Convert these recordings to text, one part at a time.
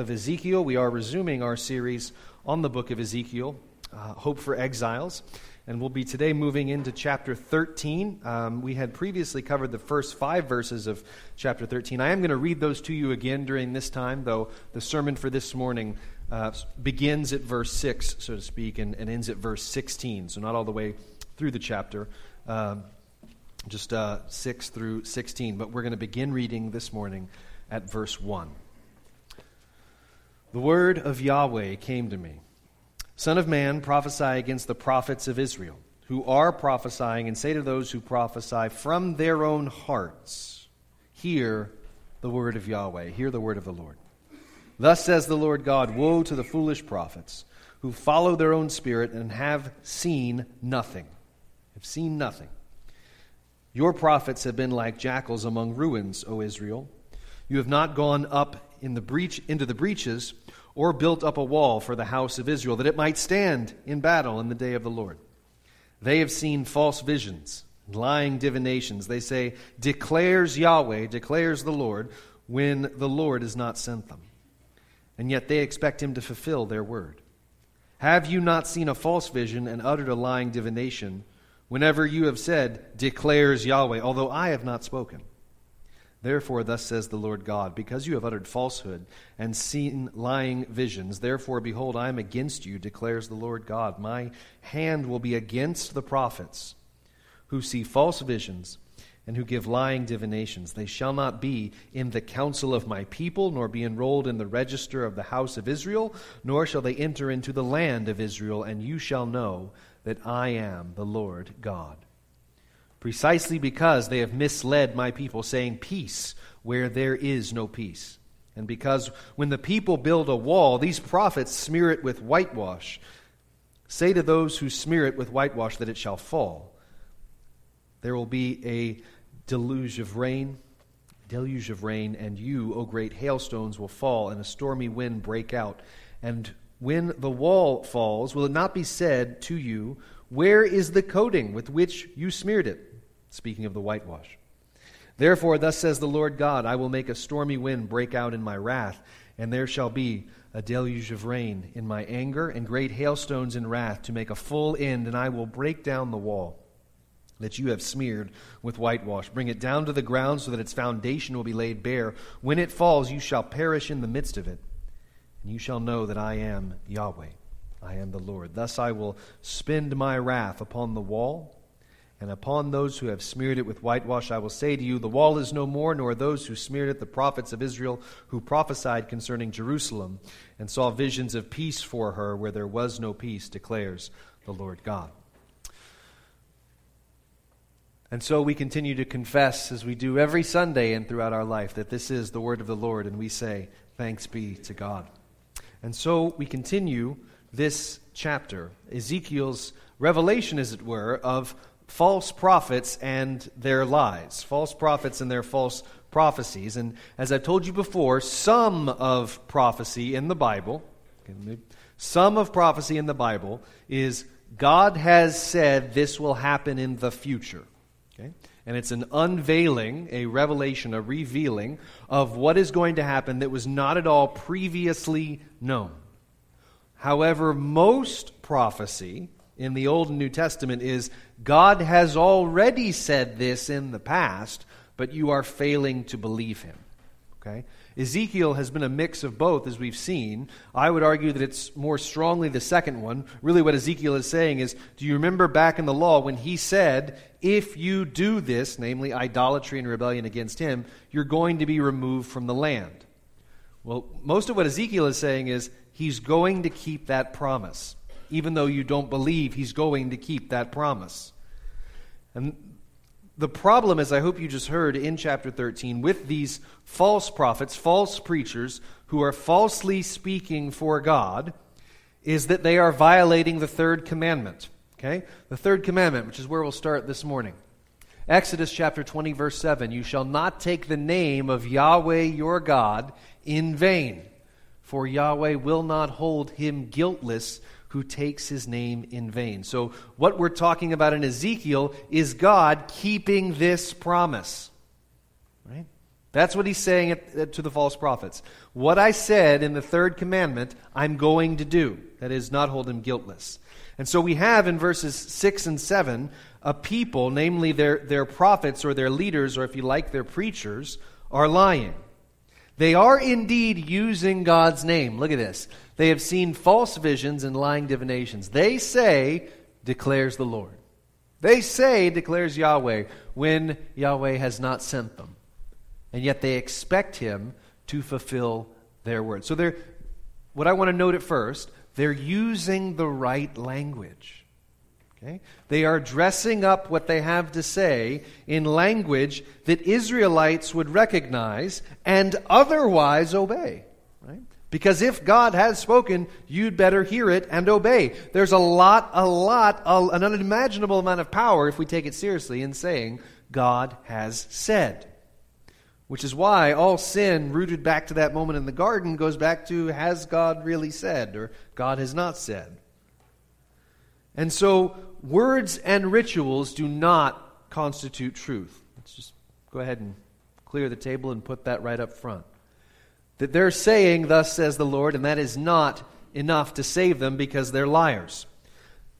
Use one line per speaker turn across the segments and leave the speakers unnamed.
of Ezekiel. We are resuming our series on the book of Ezekiel, uh, Hope for Exiles. And we'll be today moving into chapter 13. Um, we had previously covered the first five verses of chapter 13. I am going to read those to you again during this time, though the sermon for this morning uh, begins at verse 6, so to speak, and, and, ends at verse 16. So not all the way through the chapter, uh, just uh, 6 through 16. But we're going to begin reading this morning at verse 1. The word of Yahweh came to me Son of man, prophesy against the prophets of Israel, who are prophesying, and say to those who prophesy from their own hearts, Hear the word of Yahweh, hear the word of the Lord. Thus says the Lord God Woe to the foolish prophets who follow their own spirit and have seen nothing. Have seen nothing. Your prophets have been like jackals among ruins, O Israel. You have not gone up in the breach, into the breaches or built up a wall for the house of Israel, that it might stand in battle in the day of the Lord. They have seen false visions, lying divinations. They say, Declares Yahweh, declares the Lord, when the Lord has not sent them. And yet they expect him to fulfill their word. Have you not seen a false vision and uttered a lying divination, whenever you have said, Declares Yahweh, although I have not spoken? Therefore, thus says the Lord God, because you have uttered falsehood and seen lying visions, therefore, behold, I am against you, declares the Lord God. My hand will be against the prophets who see false visions and who give lying divinations. They shall not be in the council of my people, nor be enrolled in the register of the house of Israel, nor shall they enter into the land of Israel, and you shall know that I am the Lord God precisely because they have misled my people, saying, Peace, where there is no peace. And because when the people build a wall, these prophets smear it with whitewash. Say to those who smear it with whitewash that it shall fall. There will be a deluge of rain, deluge of rain, and you, O great hailstones, will fall, and a stormy wind break out. And when the wall falls, will it not be said to you, Where is the coating with which you smeared it? Speaking of the whitewash. Therefore, thus says the Lord God I will make a stormy wind break out in my wrath, and there shall be a deluge of rain in my anger, and great hailstones in wrath to make a full end, and I will break down the wall that you have smeared with whitewash. Bring it down to the ground so that its foundation will be laid bare. When it falls, you shall perish in the midst of it, and you shall know that I am Yahweh. I am the Lord. Thus I will spend my wrath upon the wall and upon those who have smeared it with whitewash, I will say to you, The wall is no more, nor those who smeared it, the prophets of Israel, who prophesied concerning Jerusalem, and saw visions of peace for her, where there was no peace, declares the Lord God. And so we continue to confess, as we do every Sunday and throughout our life, that this is the word of the Lord, and we say, Thanks be to God. And so we continue this chapter, Ezekiel's revelation, as it were, of false prophets and their lies, false prophets and their false prophecies. And as I've told you before, some of prophecy in the Bible, some of prophecy in the Bible is God has said this will happen in the future. Okay? And it's an unveiling, a revelation, a revealing of what is going to happen that was not at all previously known. However, most prophecy in the Old and New Testament is God has already said this in the past, but you are failing to believe him. Okay? Ezekiel has been a mix of both, as we've seen. I would argue that it's more strongly the second one. Really, what Ezekiel is saying is do you remember back in the law when he said, if you do this, namely idolatry and rebellion against him, you're going to be removed from the land? Well, most of what Ezekiel is saying is he's going to keep that promise even though you don't believe he's going to keep that promise. And the problem, as I hope you just heard in chapter 13, with these false prophets, false preachers who are falsely speaking for God, is that they are violating the third commandment. Okay? The third commandment, which is where we'll start this morning. Exodus chapter 20, verse 7 You shall not take the name of Yahweh your God in vain, for Yahweh will not hold him guiltless who takes his name in vain. So, what we're talking about in Ezekiel is God keeping this promise. Right? That's what he's saying to the false prophets. What I said in the third commandment, I'm going to do. That is, not hold him guiltless. And so we have in verses 6 and 7 a people, namely their, their prophets or their leaders, or if you like, their preachers, are lying. They are indeed using God's name. Look at this. They have seen false visions and lying divinations. They say, declares the Lord. They say, declares Yahweh, when Yahweh has not sent them. And yet they expect him to fulfill their word. So they're, what I want to note at first, they're using the right language. Okay? They are dressing up what they have to say in language that Israelites would recognize and otherwise obey. Because if God has spoken, you'd better hear it and obey. There's a lot, a lot, a, an unimaginable amount of power, if we take it seriously, in saying, God has said. Which is why all sin, rooted back to that moment in the garden, goes back to has God really said or God has not said. And so, words and rituals do not constitute truth. Let's just go ahead and clear the table and put that right up front. That they're saying, Thus says the Lord, and that is not enough to save them because they're liars.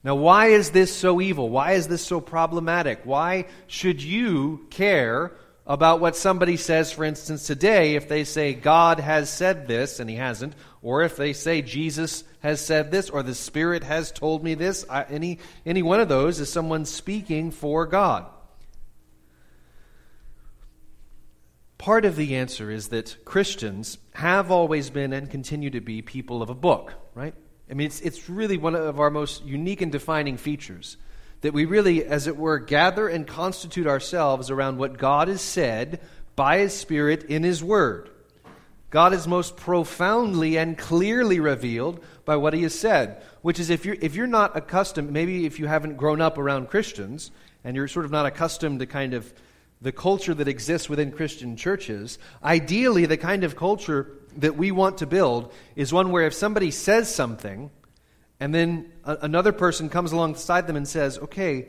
Now, why is this so evil? Why is this so problematic? Why should you care about what somebody says, for instance, today, if they say, God has said this, and he hasn't, or if they say, Jesus has said this, or the Spirit has told me this, I, any, any one of those is someone speaking for God. Part of the answer is that Christians have always been and continue to be people of a book, right? I mean, it's, it's really one of our most unique and defining features that we really, as it were, gather and constitute ourselves around what God has said by His Spirit in His Word. God is most profoundly and clearly revealed by what He has said, which is if you're, if you're not accustomed, maybe if you haven't grown up around Christians and you're sort of not accustomed to kind of the culture that exists within Christian churches, ideally, the kind of culture that we want to build is one where if somebody says something, and then a- another person comes alongside them and says, okay,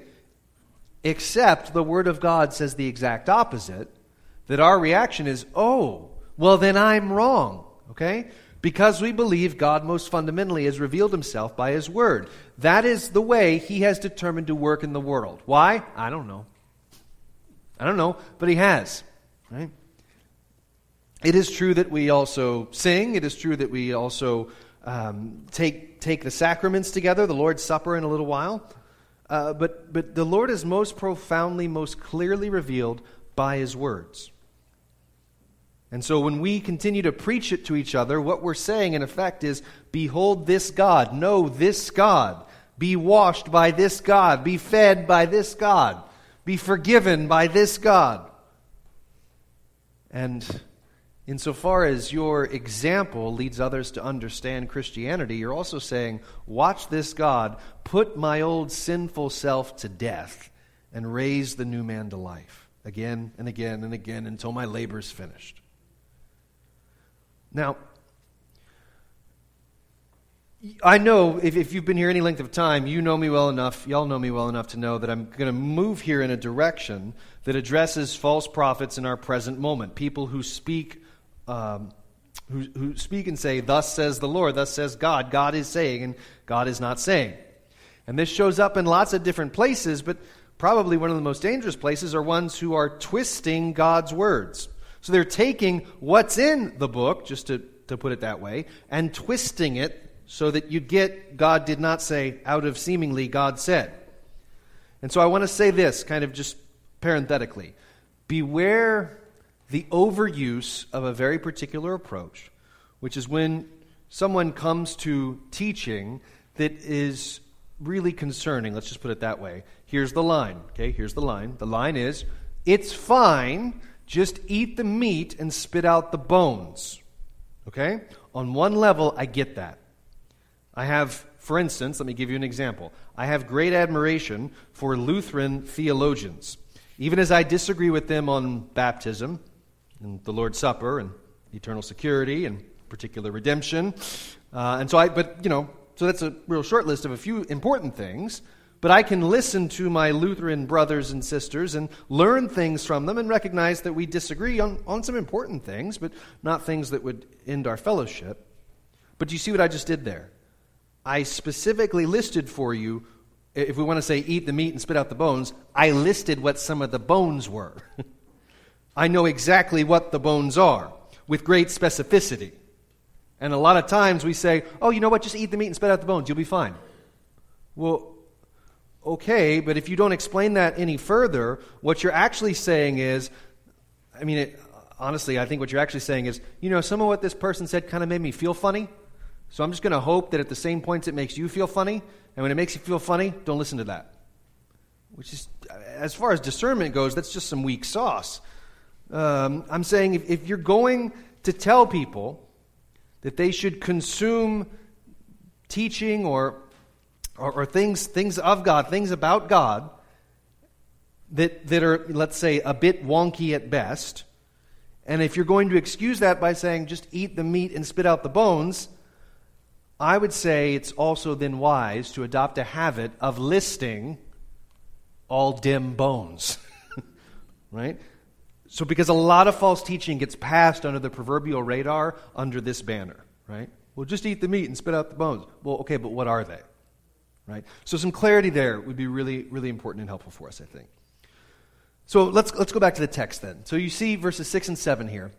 except the Word of God says the exact opposite, that our reaction is, oh, well, then I'm wrong. Okay? Because we believe God most fundamentally has revealed himself by his word. That is the way he has determined to work in the world. Why? I don't know. I don't know, but he has. Right? It is true that we also sing. It is true that we also um, take, take the sacraments together, the Lord's Supper in a little while. Uh, but, but the Lord is most profoundly, most clearly revealed by His words. And so when we continue to preach it to each other, what we're saying in effect is Behold this God, know this God, be washed by this God, be fed by this God, be forgiven by this God. And Insofar as your example leads others to understand Christianity, you're also saying, Watch this God put my old sinful self to death and raise the new man to life again and again and again until my labor is finished. Now, I know if, if, you've been here any length of time, you know me well enough, y'all know me well enough to know that I'm going to move here in a direction that addresses false prophets in our present moment, people who speak um, who, who speak and say, Thus says the Lord, thus says God. God is saying, and God is not saying. And this shows up in lots of different places, but probably one of the most dangerous places are ones who are twisting God's words. So they're taking what's in the book, just to, to put it that way, and twisting it so that you get God did not say out of seemingly God said. And so I want to say this, kind of just parenthetically Beware the overuse of a very particular approach, which is when someone comes to teaching that is really concerning. Let's just put it that way. Here's the line. Okay, here's the line. The line is it's fine, just eat the meat and spit out the bones. Okay? On one level, I get that. I have, for instance, let me give you an example. I have great admiration for Lutheran theologians. Even as I disagree with them on baptism, and the Lord's Supper and eternal security and particular redemption. Uh, and so I, but, you know, so that's a real short list of a few important things. but I can listen to my Lutheran brothers and sisters and learn things from them and recognize that we disagree on, on some important things, but not things that would end our fellowship. But do you see what I just did there? I specifically listed for you, if we want to say eat the meat and spit out the bones, I listed what some of the bones were. I know exactly what the bones are with great specificity. And a lot of times we say, oh, you know what, just eat the meat and spit out the bones, you'll be fine. Well, okay, but if you don't explain that any further, what you're actually saying is, I mean, it, honestly, I think what you're actually saying is, you know, some of what this person said kind of made me feel funny. So I'm just going to hope that at the same points it makes you feel funny, and when it makes you feel funny, don't listen to that. Which is, as far as discernment goes, that's just some weak sauce. Um, I'm saying if, if you're going to tell people that they should consume teaching or or, or things, things of God, things about God that, that are, let's say, a bit wonky at best. And if you're going to excuse that by saying just eat the meat and spit out the bones, I would say it's also then wise to adopt a habit of listing all dim bones. right? So, because a lot of false teaching gets passed under the proverbial radar under this banner, right? Well, just eat the meat and spit out the bones. Well, okay, but what are they? right? So some clarity there would be really, really important and helpful for us, I think. So let's, let's go back to the text then. So you see verses 6 and 7 here.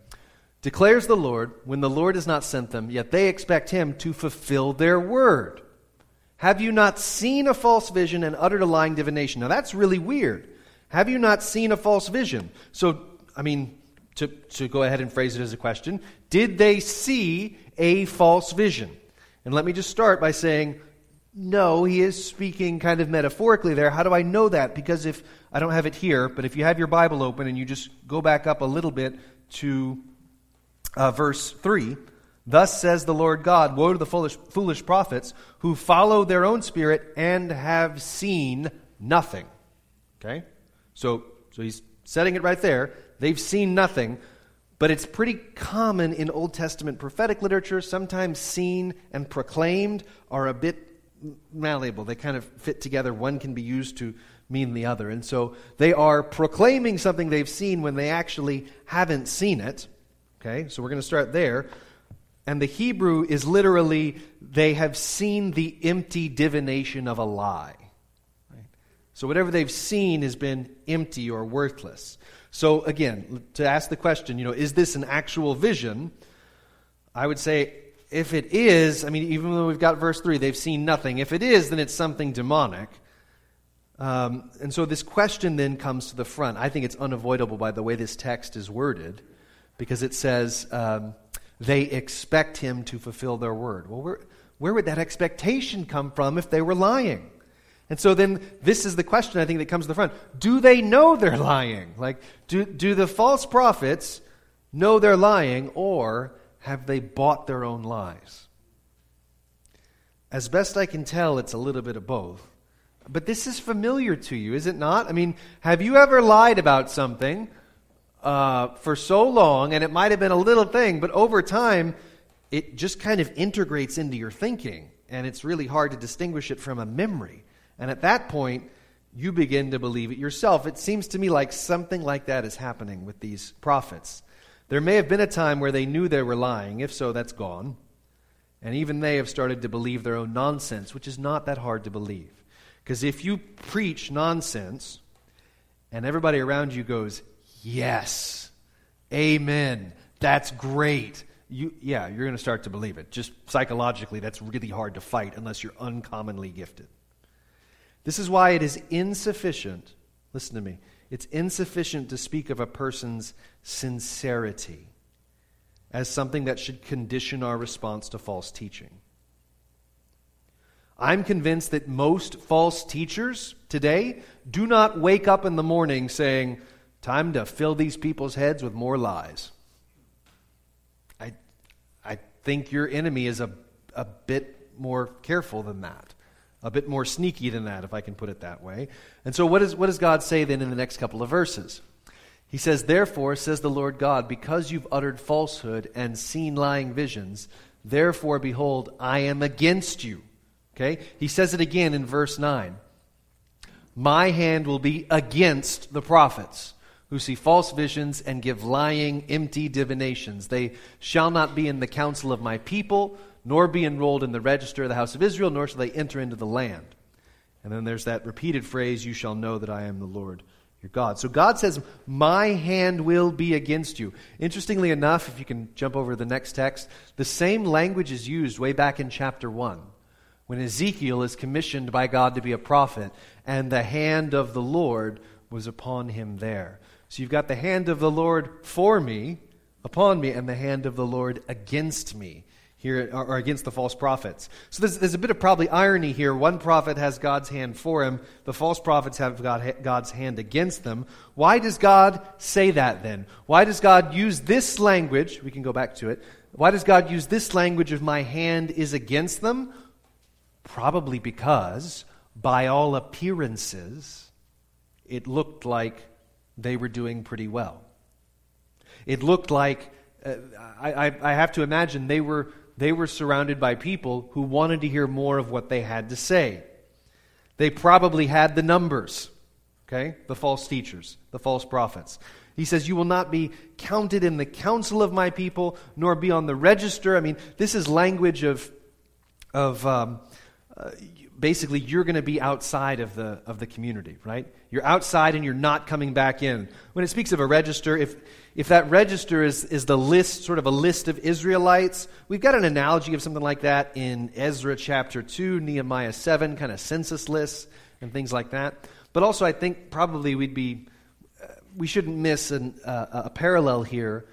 Declares the Lord, when the Lord has not sent them, yet they expect him to fulfill their word. Have you not seen a false vision and uttered a lying divination? Now that's really weird. Have you not seen a false vision? So, I mean, to, to go ahead and phrase it as a question, did they see a false vision? And let me just start by saying no, he is speaking kind of metaphorically there. How do I know that? Because if I don't have it here, but if you have your Bible open and you just go back up a little bit to uh, verse 3, thus says the Lord God Woe to the foolish, foolish prophets who follow their own spirit and have seen nothing. Okay? So, so he's setting it right there. They've seen nothing. But it's pretty common in Old Testament prophetic literature. Sometimes seen and proclaimed are a bit malleable. They kind of fit together. One can be used to mean the other. And so they are proclaiming something they've seen when they actually haven't seen it. Okay, so we're going to start there. And the Hebrew is literally, they have seen the empty divination of a lie. So whatever they've seen has been empty or worthless. So again, to ask the question, you know, is this an actual vision? I would say if it is, I mean, even though we've got verse 3, they've seen nothing. If it is, then it's something demonic. Um, and so this question then comes to the front. I think it's unavoidable by the way this text is worded, because it says, um, they expect him to fulfill their word. Well, where, where would that expectation come from if they were lying? And so then this is the question I think that comes to the front. Do they know they're lying? Like, do, do the false prophets know they're lying, or have they bought their own lies? As best I can tell, it's a little bit of both. But this is familiar to you, is it not? I mean, have you ever lied about something uh, for so long, and it might have been a little thing, but over time, it just kind of integrates into your thinking, and it's really hard to distinguish it from a memory. And at that point, you begin to believe it yourself. It seems to me like something like that is happening with these prophets. There may have been a time where they knew they were lying. If so, that's gone. And even they have started to believe their own nonsense, which is not that hard to believe. Because if you preach nonsense and everybody around you goes, Yes, amen, that's great, you, yeah, you're going to start to believe it. Just psychologically, that's really hard to fight unless you're uncommonly gifted. This is why it is insufficient, listen to me, it's insufficient to speak of a person's sincerity as something that should condition our response to false teaching. I'm convinced that most false teachers today do not wake up in the morning saying, Time to fill these people's heads with more lies. I, I think your enemy is a, a bit more careful than that a bit more sneaky than that, if I can put it that way. And so, what, is, what does God say then in the next couple of verses? He says, Therefore, says the Lord God, because you've uttered falsehood and seen lying visions, therefore, behold, I am against you. Okay? He says it again in verse 9. my hand will be against the prophets who see false visions and give lying, empty divinations. They shall not be in the council of my people, nor be enrolled in the register of the house of Israel, nor shall they enter into the land. And then there's that repeated phrase, You shall know that I am the Lord your God. So God says, My hand will be against you. Interestingly enough, if you can jump over to the next text, the same language is used way back in chapter 1 when Ezekiel is commissioned by God to be a prophet, and the hand of the Lord was upon him there. So you've got the hand of the Lord for me, upon me, and the hand of the Lord against me here, or against the false prophets. So there's, there's a bit of probably irony here. One prophet has God's hand for him, the false prophets have God, God's hand against them. Why does God say that then? Why does God use this language? We can go back to it. Why does God use this language of my hand is against them? Probably because, by all appearances, it looked like they were doing pretty well. It looked like, uh, I, I, I have to imagine, they were they were surrounded by people who wanted to hear more of what they had to say. They probably had the numbers, okay? The false teachers, the false prophets. He says, You will not be counted in the council of my people, nor be on the register. I mean, this is language of, of um, uh, basically, you're going to be outside of the, of the community, right? You're outside and you're not coming back in. When it speaks of a register, if, if that register is, is the list, sort of a list of Israelites, we've got an analogy of something like that in Ezra chapter 2, Nehemiah 7, kind of census lists and things like that. But also, I think probably we'd be, uh, we shouldn't miss an, uh, a parallel here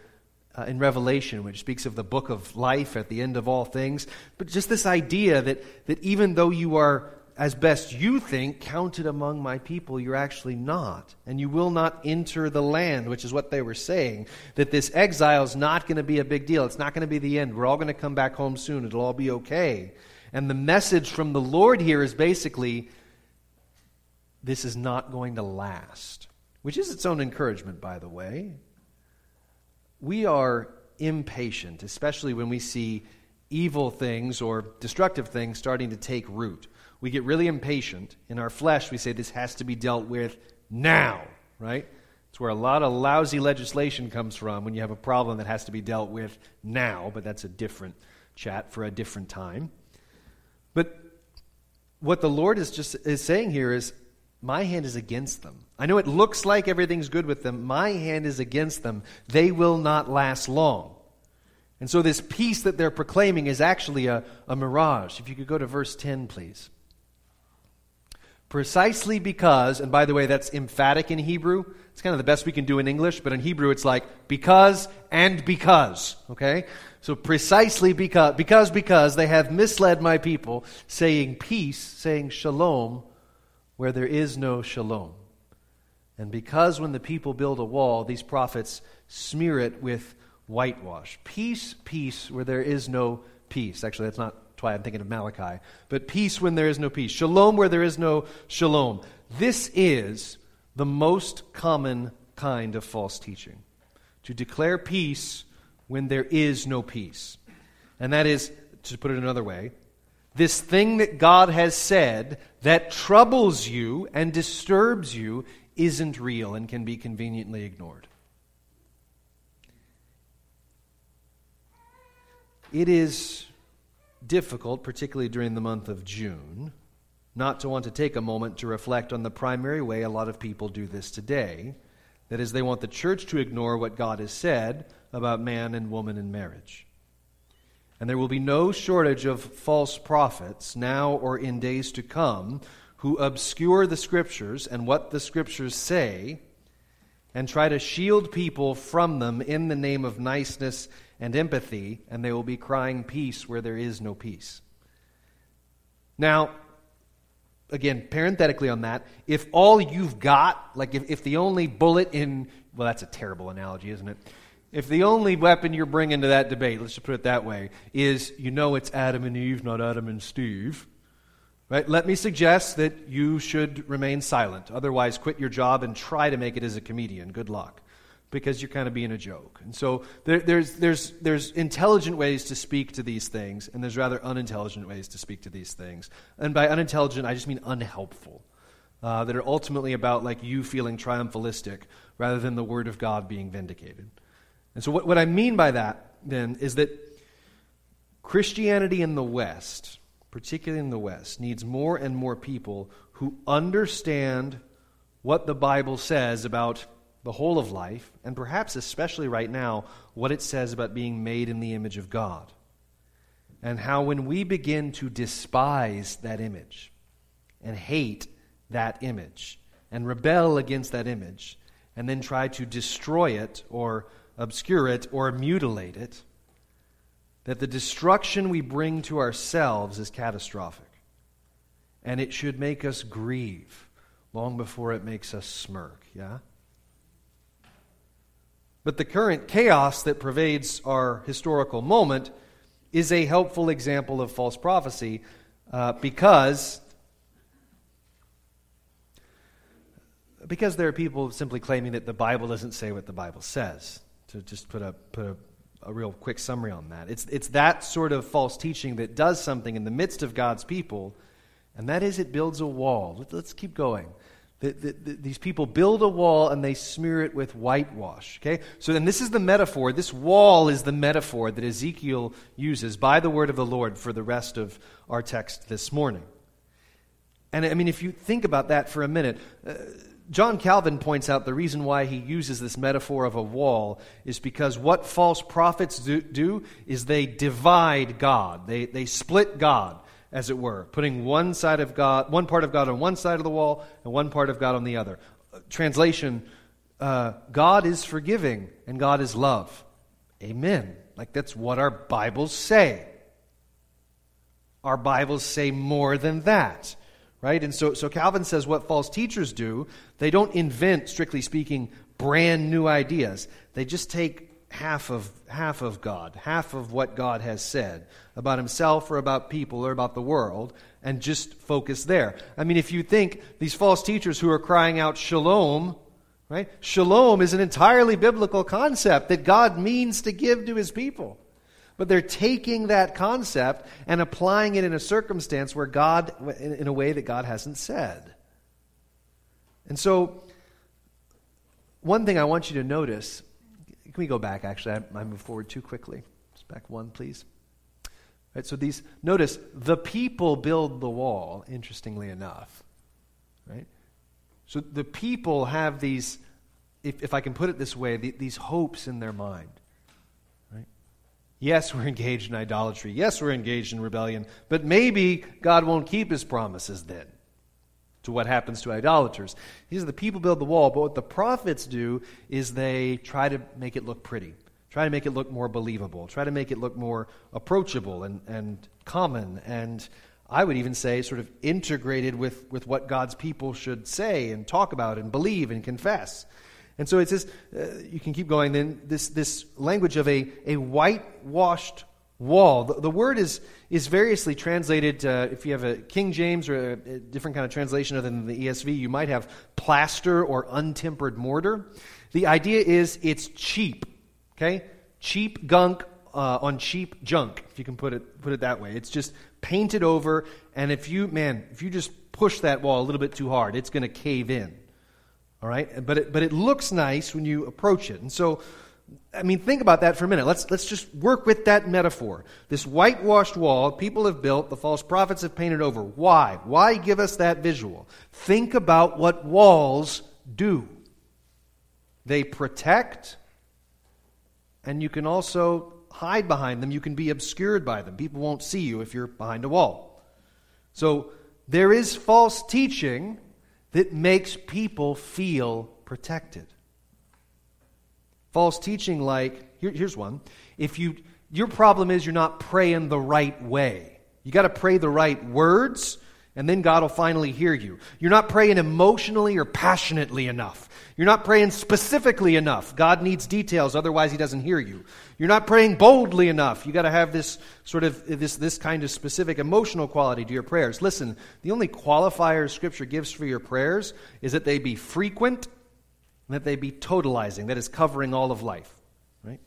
uh, in Revelation, which speaks of the book of life at the end of all things. But just this idea that, that even though you are as best you think, counted among my people, you're actually not. And you will not enter the land, which is what they were saying. That this exile is not going to be a big deal. It's not going to be the end. We're all going to come back home soon. It'll all be okay. And the message from the Lord here is basically this is not going to last, which is its own encouragement, by the way. We are impatient, especially when we see evil things or destructive things starting to take root we get really impatient. In our flesh, we say this has to be dealt with now, right? It's where a lot of lousy legislation comes from when you have a problem that has to be dealt with now, but that's a different chat for a different time. But what the Lord is just is saying here is my hand is against them. I know it looks like everything's good with them. My hand is against them. They will not last long. And so, this peace that they're proclaiming is actually a, a mirage. If you could go to verse 10, please. Precisely because, and by the way, that's emphatic in Hebrew. It's kind of the best we can do in English, but in Hebrew it's like because and because. Okay? So precisely because, because, because they have misled my people, saying peace, saying shalom, where there is no shalom. And because when the people build a wall, these prophets smear it with whitewash. Peace, peace, where there is no peace. Actually, that's not why I'm thinking of Malachi. But peace when there is no peace. Shalom where there is no shalom. This is the most common kind of false teaching. To declare peace when there is no peace. And that is, to put it another way, this thing that God has said that troubles you and disturbs you isn't real and can be conveniently ignored. It is difficult, particularly during the month of June, not to want to take a moment to reflect on the primary way a lot of people do this today. That is, they want the church to ignore what God has said about man and woman in marriage. And there will be no shortage of false prophets, now or in days to come, who obscure the Scriptures and what the Scriptures say and try to shield people from them in the name of niceness and empathy, and they will be crying peace where there is no peace. Now, again, parenthetically on that, if all you've got, like if, if the only bullet in, well, that's a terrible analogy, isn't it? If the only weapon you're bringing to that debate, let's just put it that way, is you know it's Adam and Eve, not Adam and Steve, right? Let me suggest that you should remain silent. Otherwise, quit your job and try to make it as a comedian. Good luck because you're kind of being a joke. And so there, there's, there's, there's intelligent ways to speak to these things, and there's rather unintelligent ways to speak to these things. And by unintelligent, I just mean unhelpful. uh, that are ultimately about like you feeling triumphalistic rather than the Word of God being vindicated. And so, what, what I mean by that then is that Christianity in the West, particularly in the West, needs more and more people who understand what the Bible says about the whole of life, and perhaps especially right now, what it says about being made in the image of God. And how when we begin to despise that image and hate that image and rebel against that image and then try to destroy it or obscure it or mutilate it, that the destruction we bring to ourselves is catastrophic. And it should make us grieve long before it makes us smirk, yeah? But the current chaos that pervades our historical moment is a helpful example of false prophecy uh, because because there are people simply claiming that the Bible doesn't say what the Bible says. To just put a put a, a real quick summary on that, it's it's that sort of false teaching that does something in the midst of God's people, and that is it builds a wall. Let's keep going. The, the, the, these people build a wall and they smear it with whitewash. Okay? So then this is the metaphor. This wall is the metaphor that Ezekiel uses by the word of the Lord for the rest of our text this morning. And I mean, if you think about that for a minute, uh, John Calvin points out the reason why he uses this metaphor of a wall is because what false prophets do, do is they divide God, they, they split God as it were, putting one side of God, one part of God on one side of the wall and one part of God on the other. Translation: uh, God is forgiving and God is love. Amen. Like that's what our Bibles say. Our Bibles say more than that, right? And so, so Calvin says what false teachers do, they don't invent, strictly speaking, brand new ideas. They just take half of, half of God, half of what God has said about himself or about people or about the world, and just focus there. I mean, if you think these false teachers who are crying out shalom, right? Shalom is an entirely biblical concept that God means to give to his people. But they're taking that concept and applying it in a circumstance where God, in a way that God hasn't said. And so, one thing I want you to notice can we go back, actually? I, I moved forward too quickly. Just back one, please. Right, so these, notice, the people build the wall, interestingly enough. Right? So the people have these, if, if I can put it this way, the, these hopes in their mind. Yes, we're engaged in idolatry. Yes, we're engaged in rebellion. But maybe God won't keep his promises then to what happens to idolaters. He says the people build the wall, but what the prophets do is they try to make it look pretty, try to make it look more believable, try to make it look more approachable and, and common, and I would even say sort of integrated with, with what God's people should say and talk about and believe and confess. And so it says, uh, you can keep going then, this, this language of a, a whitewashed wall. The, the, word is, is variously translated. Uh, if you have a King James or a, a, different kind of translation other than the ESV, you might have plaster or untempered mortar. The idea is it's cheap, okay? Cheap gunk uh, on cheap junk, if you can put it, put it that way. It's just painted over, and if you, man, if you just push that wall a little bit too hard, it's going to cave in. All right? But it, but it looks nice when you approach it. And so, I mean, think about that for a minute. Let's, let's just work with that metaphor. This whitewashed wall people have built, the false prophets have painted over. Why? Why give us that visual? Think about what walls do. They protect, and you can also hide behind them. You can be obscured by them. People won't see you if you're behind a wall. So there is false teaching that makes people feel protected. False teaching like, here, here's one. If you, your problem is you're not praying the right way. You got to pray the right words, and then God will finally hear you. You're not praying emotionally or passionately enough. You're not praying specifically enough. God needs details, otherwise He doesn't hear you. You're not praying boldly enough. You got to have this sort of this this kind of specific emotional quality to your prayers. Listen, the only qualifier Scripture gives for your prayers is that they be frequent and that they be totalizing, that is, covering all of life. Right?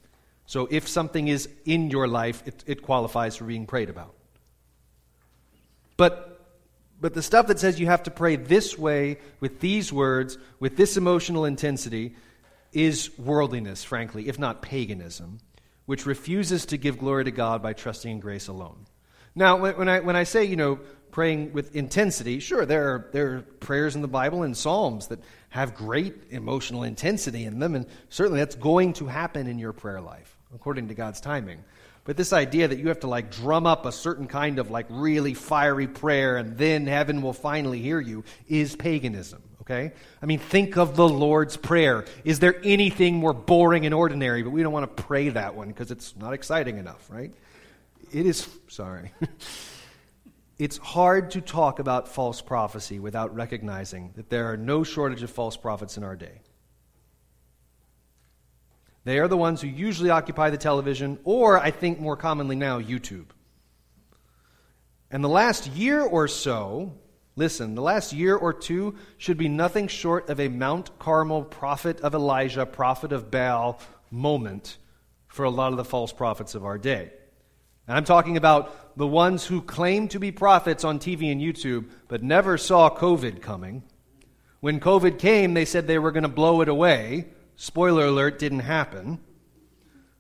So if something is in your life, it, it qualifies for being prayed about. But But the stuff that says you have to pray this way, with these words, with this emotional intensity, is worldliness, frankly, if not paganism, which refuses to give glory to God by trusting in grace alone. Now, when I, when I say, you know, praying with intensity, sure, there are, there are prayers in the Bible and Psalms that have great emotional intensity in them, and certainly that's going to happen in your prayer life, according to God's timing. But this idea that you have to like drum up a certain kind of like really fiery prayer and then heaven will finally hear you is paganism, okay? I mean, think of the Lord's Prayer. Is there anything more boring and ordinary? But we don't want to pray that one because it's not exciting enough, right? It is, sorry. it's hard to talk about false prophecy without recognizing that there are no shortage of false prophets in our day. They are the ones who usually occupy the television, or I think more commonly now, YouTube. And the last year or so, listen, the last year or two should be nothing short of a Mount Carmel prophet of Elijah, prophet of Baal moment for a lot of the false prophets of our day. And I'm talking about the ones who claim to be prophets on TV and YouTube, but never saw COVID coming. When COVID came, they said they were going to blow it away. Spoiler alert, didn't happen.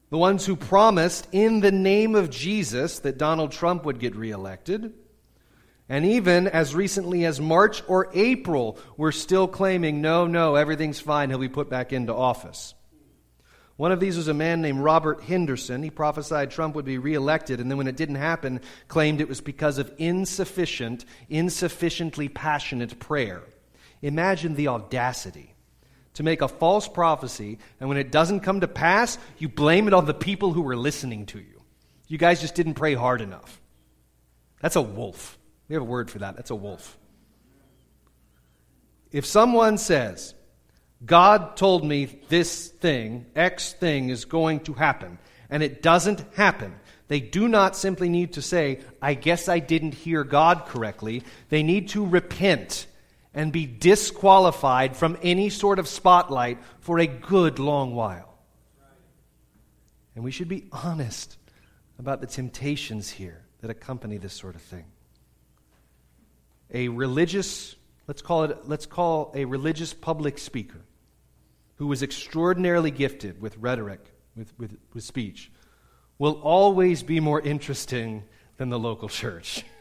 The ones who promised in the name of Jesus that Donald Trump would get reelected. And even as recently as March or April, we're still claiming, no, no, everything's fine, he'll be put back into office. One of these was a man named Robert Henderson. He prophesied Trump would be reelected, and then when it didn't happen, claimed it was because of insufficient, insufficiently passionate prayer. Imagine the audacity to make a false prophecy, and when it doesn't come to pass, you blame it on the people who were listening to you. You guys just didn't pray hard enough. That's a wolf. We have a word for that. That's a wolf. If someone says, God told me this thing, X thing, is going to happen, and it doesn't happen, they do not simply need to say, I guess I didn't hear God correctly. They need to repent and be disqualified from any sort of spotlight for a good long while. And we should be honest about the temptations here that accompany this sort of thing. A religious, let's call it, let's call a religious public speaker who was extraordinarily gifted with rhetoric, with, with, with speech, will always be more interesting than the local church.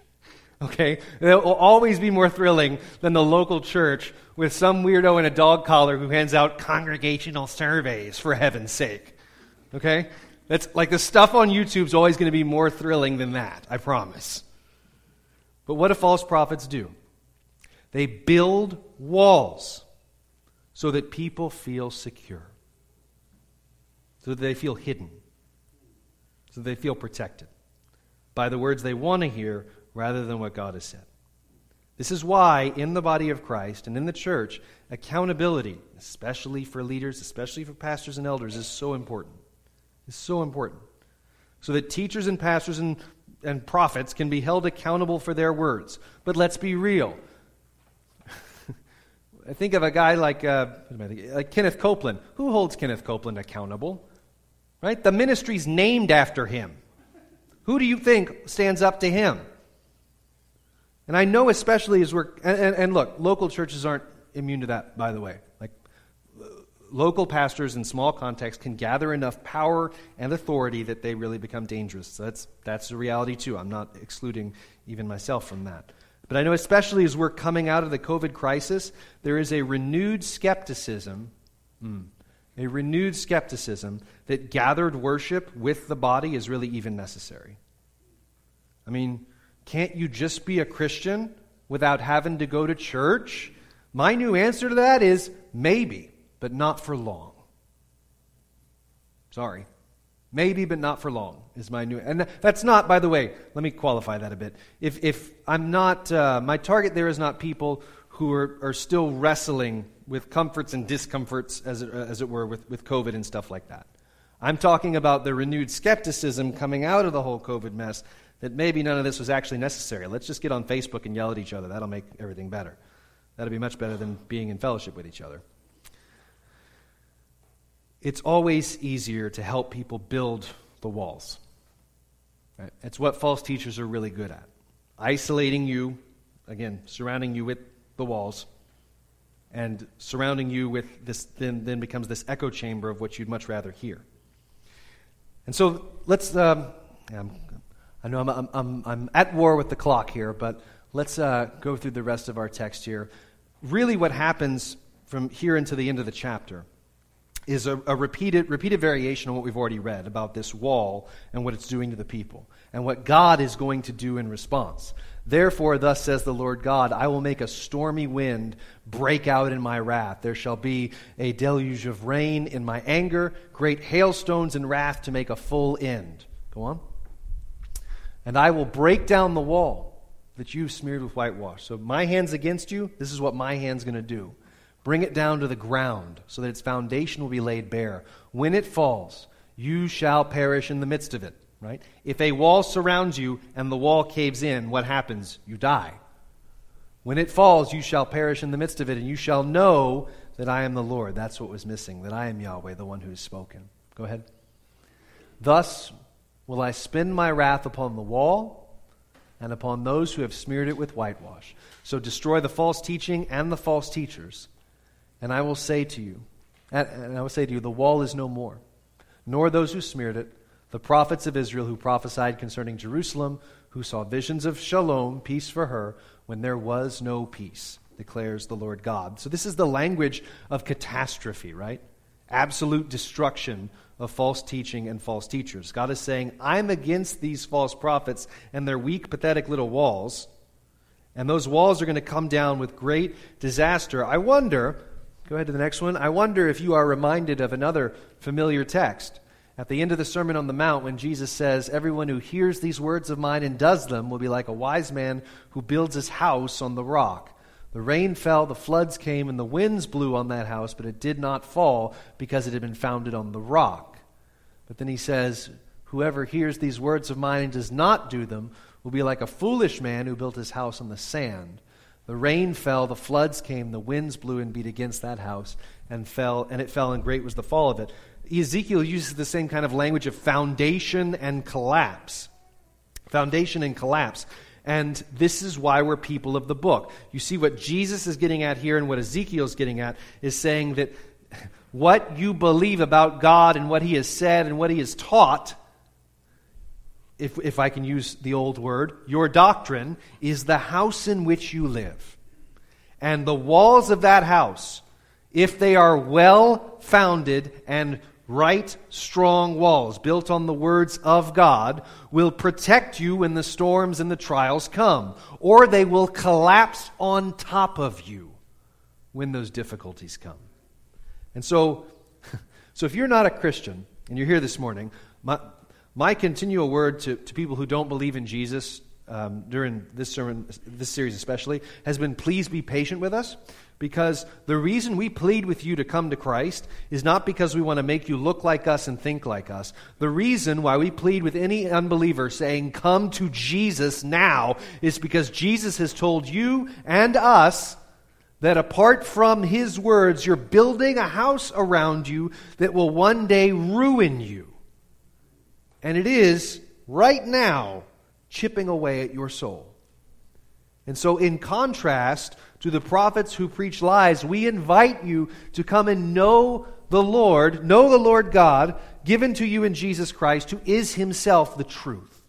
Okay? It will always be more thrilling than the local church with some weirdo in a dog collar who hands out congregational surveys, for heaven's sake. Okay? That's like the stuff on YouTube is always going to be more thrilling than that, I promise. But what do false prophets do? They build walls so that people feel secure, so that they feel hidden, so that they feel protected by the words they want to hear rather than what God has said. This is why, in the body of Christ and in the church, accountability, especially for leaders, especially for pastors and elders, is so important. It's so important. So that teachers and pastors and, and prophets can be held accountable for their words. But let's be real. I think of a guy like, uh, like Kenneth Copeland. Who holds Kenneth Copeland accountable? Right? The ministry's named after him. Who do you think stands up to him? And I know, especially as we're, and, and, and, look, local churches aren't immune to that, by the way. Local pastors in small contexts can gather enough power and authority that they really become dangerous. So that's, that's a reality, too. I'm not excluding even myself from that. But I know, especially as we're coming out of the COVID crisis, there is a renewed skepticism, hmm, a renewed skepticism that gathered worship with the body is really even necessary. I mean, can't you just be a Christian without having to go to church? My new answer to that is maybe, but not for long. Sorry. Maybe, but not for long, is my new. And that's not, by the way, let me qualify that a bit. If, if I'm not, uh, my target there is not people who are, are still wrestling with comforts and discomforts, as it, as it were, with, with COVID and stuff like that. I'm talking about the renewed skepticism coming out of the whole COVID mess that maybe none of this was actually necessary. Let's just get on Facebook and yell at each other. That'll make everything better. That'll be much better than being in fellowship with each other. It's always easier to help people build the walls. Right? It's what false teachers are really good at isolating you, again, surrounding you with the walls, and surrounding you with this, then, then becomes this echo chamber of what you'd much rather hear. And so let's, um, i know I'm, I'm, I'm, I'm, at war with the clock here, but let's uh, go through the rest of our text here. Really, what happens from here into the end of the chapter is a, a, repeated, repeated variation on what we've already read about this wall and what it's doing to the people, and what God is going to do in response. Therefore, thus says the Lord God, I will make a stormy wind break out in my wrath. There shall be a deluge of rain in my anger, great hailstones in wrath to make a full end. Go on. And I will break down the wall that you've smeared with whitewash. So, my hand's against you. This is what my hand's going to do. Bring it down to the ground so that its foundation will be laid bare. When it falls, you shall perish in the midst of it. Right? If a wall surrounds you and the wall caves in, what happens? You die. When it falls, you shall perish in the midst of it, and you shall know that I am the Lord. That's what was missing, that I am Yahweh, the one who has spoken. Go ahead. Thus will I spend my wrath upon the wall and upon those who have smeared it with whitewash. So destroy the false teaching and the false teachers and I will say to you, and I will say to you, the wall is no more, nor those who smeared it, the prophets of Israel who prophesied concerning Jerusalem, who saw visions of shalom, peace for her, when there was no peace, declares the Lord God. So this is the language of catastrophe, right? Absolute destruction of false teaching and false teachers. God is saying, I'm against these false prophets and their weak, pathetic little walls. And those walls are going to come down with great disaster. I wonder Go ahead to the next one. I wonder if you are reminded of another familiar text. At the end of the Sermon on the Mount, when Jesus says, Everyone who hears these words of mine and does them will be like a wise man who builds his house on the rock. The rain fell, the floods came, and the winds blew on that house, but it did not fall because it had been founded on the rock. But then he says, Whoever hears these words of mine and does not do them will be like a foolish man who built his house on the sand. The rain fell, the floods came, the winds blew and beat against that house and fell, and it fell, and great was the fall of it. Ezekiel uses the same kind of language of foundation and collapse. Foundation and collapse. And this is why we're people of the book. You see what Jesus is getting at here and what Ezekiel's getting at is saying that what you believe about God and what he has said and what he has taught if, if I can use the old word, your doctrine is the house in which you live. And the walls of that house, if they are well founded and right, strong walls built on the words of God, will protect you when the storms and the trials come, or they will collapse on top of you when those difficulties come. And so, so if you're not a Christian and you're here this morning, my, my continual word to, to people who don't believe in Jesus um, during this sermon, this series especially, has been please be patient with us because the reason we plead with you to come to Christ is not because we want to make you look like us and think like us. The reason why we plead with any unbeliever saying, Come to Jesus now, is because Jesus has told you and us that apart from his words, you're building a house around you that will one day ruin you. And it is, right now, chipping away at your soul. And so, in contrast to the prophets who preach lies, we invite you to come and know the Lord, know the Lord God, given to you in Jesus Christ, who is himself the truth.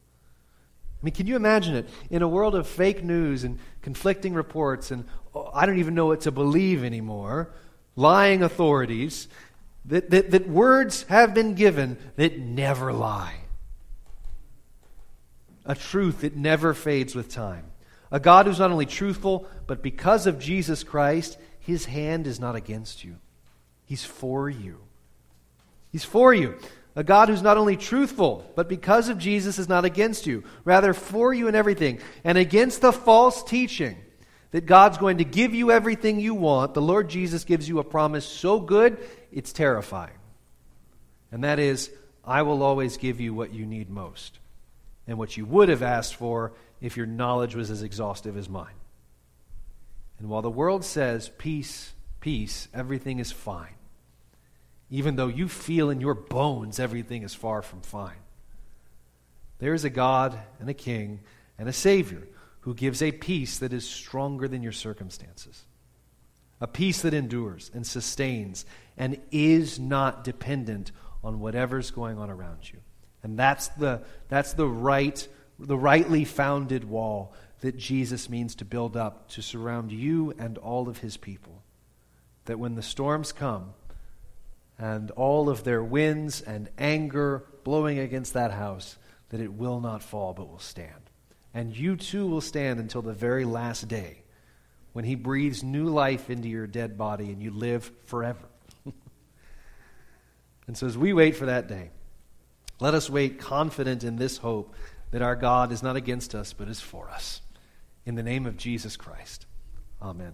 I mean, can you imagine it? In a world of fake news and conflicting reports, and oh, I don't even know what to believe anymore, lying authorities, that, that, that words have been given that never lie a truth that never fades with time. A God who's not only truthful, but because of Jesus Christ, his hand is not against you. He's for you. He's for you. A God who's not only truthful, but because of Jesus is not against you, rather for you in everything, and against the false teaching that God's going to give you everything you want. The Lord Jesus gives you a promise so good, it's terrifying. And that is, I will always give you what you need most and what you would have asked for if your knowledge was as exhaustive as mine. And while the world says, peace, peace, everything is fine, even though you feel in your bones everything is far from fine, there is a God and a King and a Savior who gives a peace that is stronger than your circumstances, a peace that endures and sustains and is not dependent on whatever's going on around you. And that's the, that's the right, the rightly founded wall that Jesus means to build up to surround you and all of his people. That when the storms come and all of their winds and anger blowing against that house, that it will not fall but will stand. And you too will stand until the very last day when he breathes new life into your dead body and you live forever. and so as we wait for that day, let us wait confident in this hope that our God is not against us but is for us. In the name of Jesus Christ. Amen.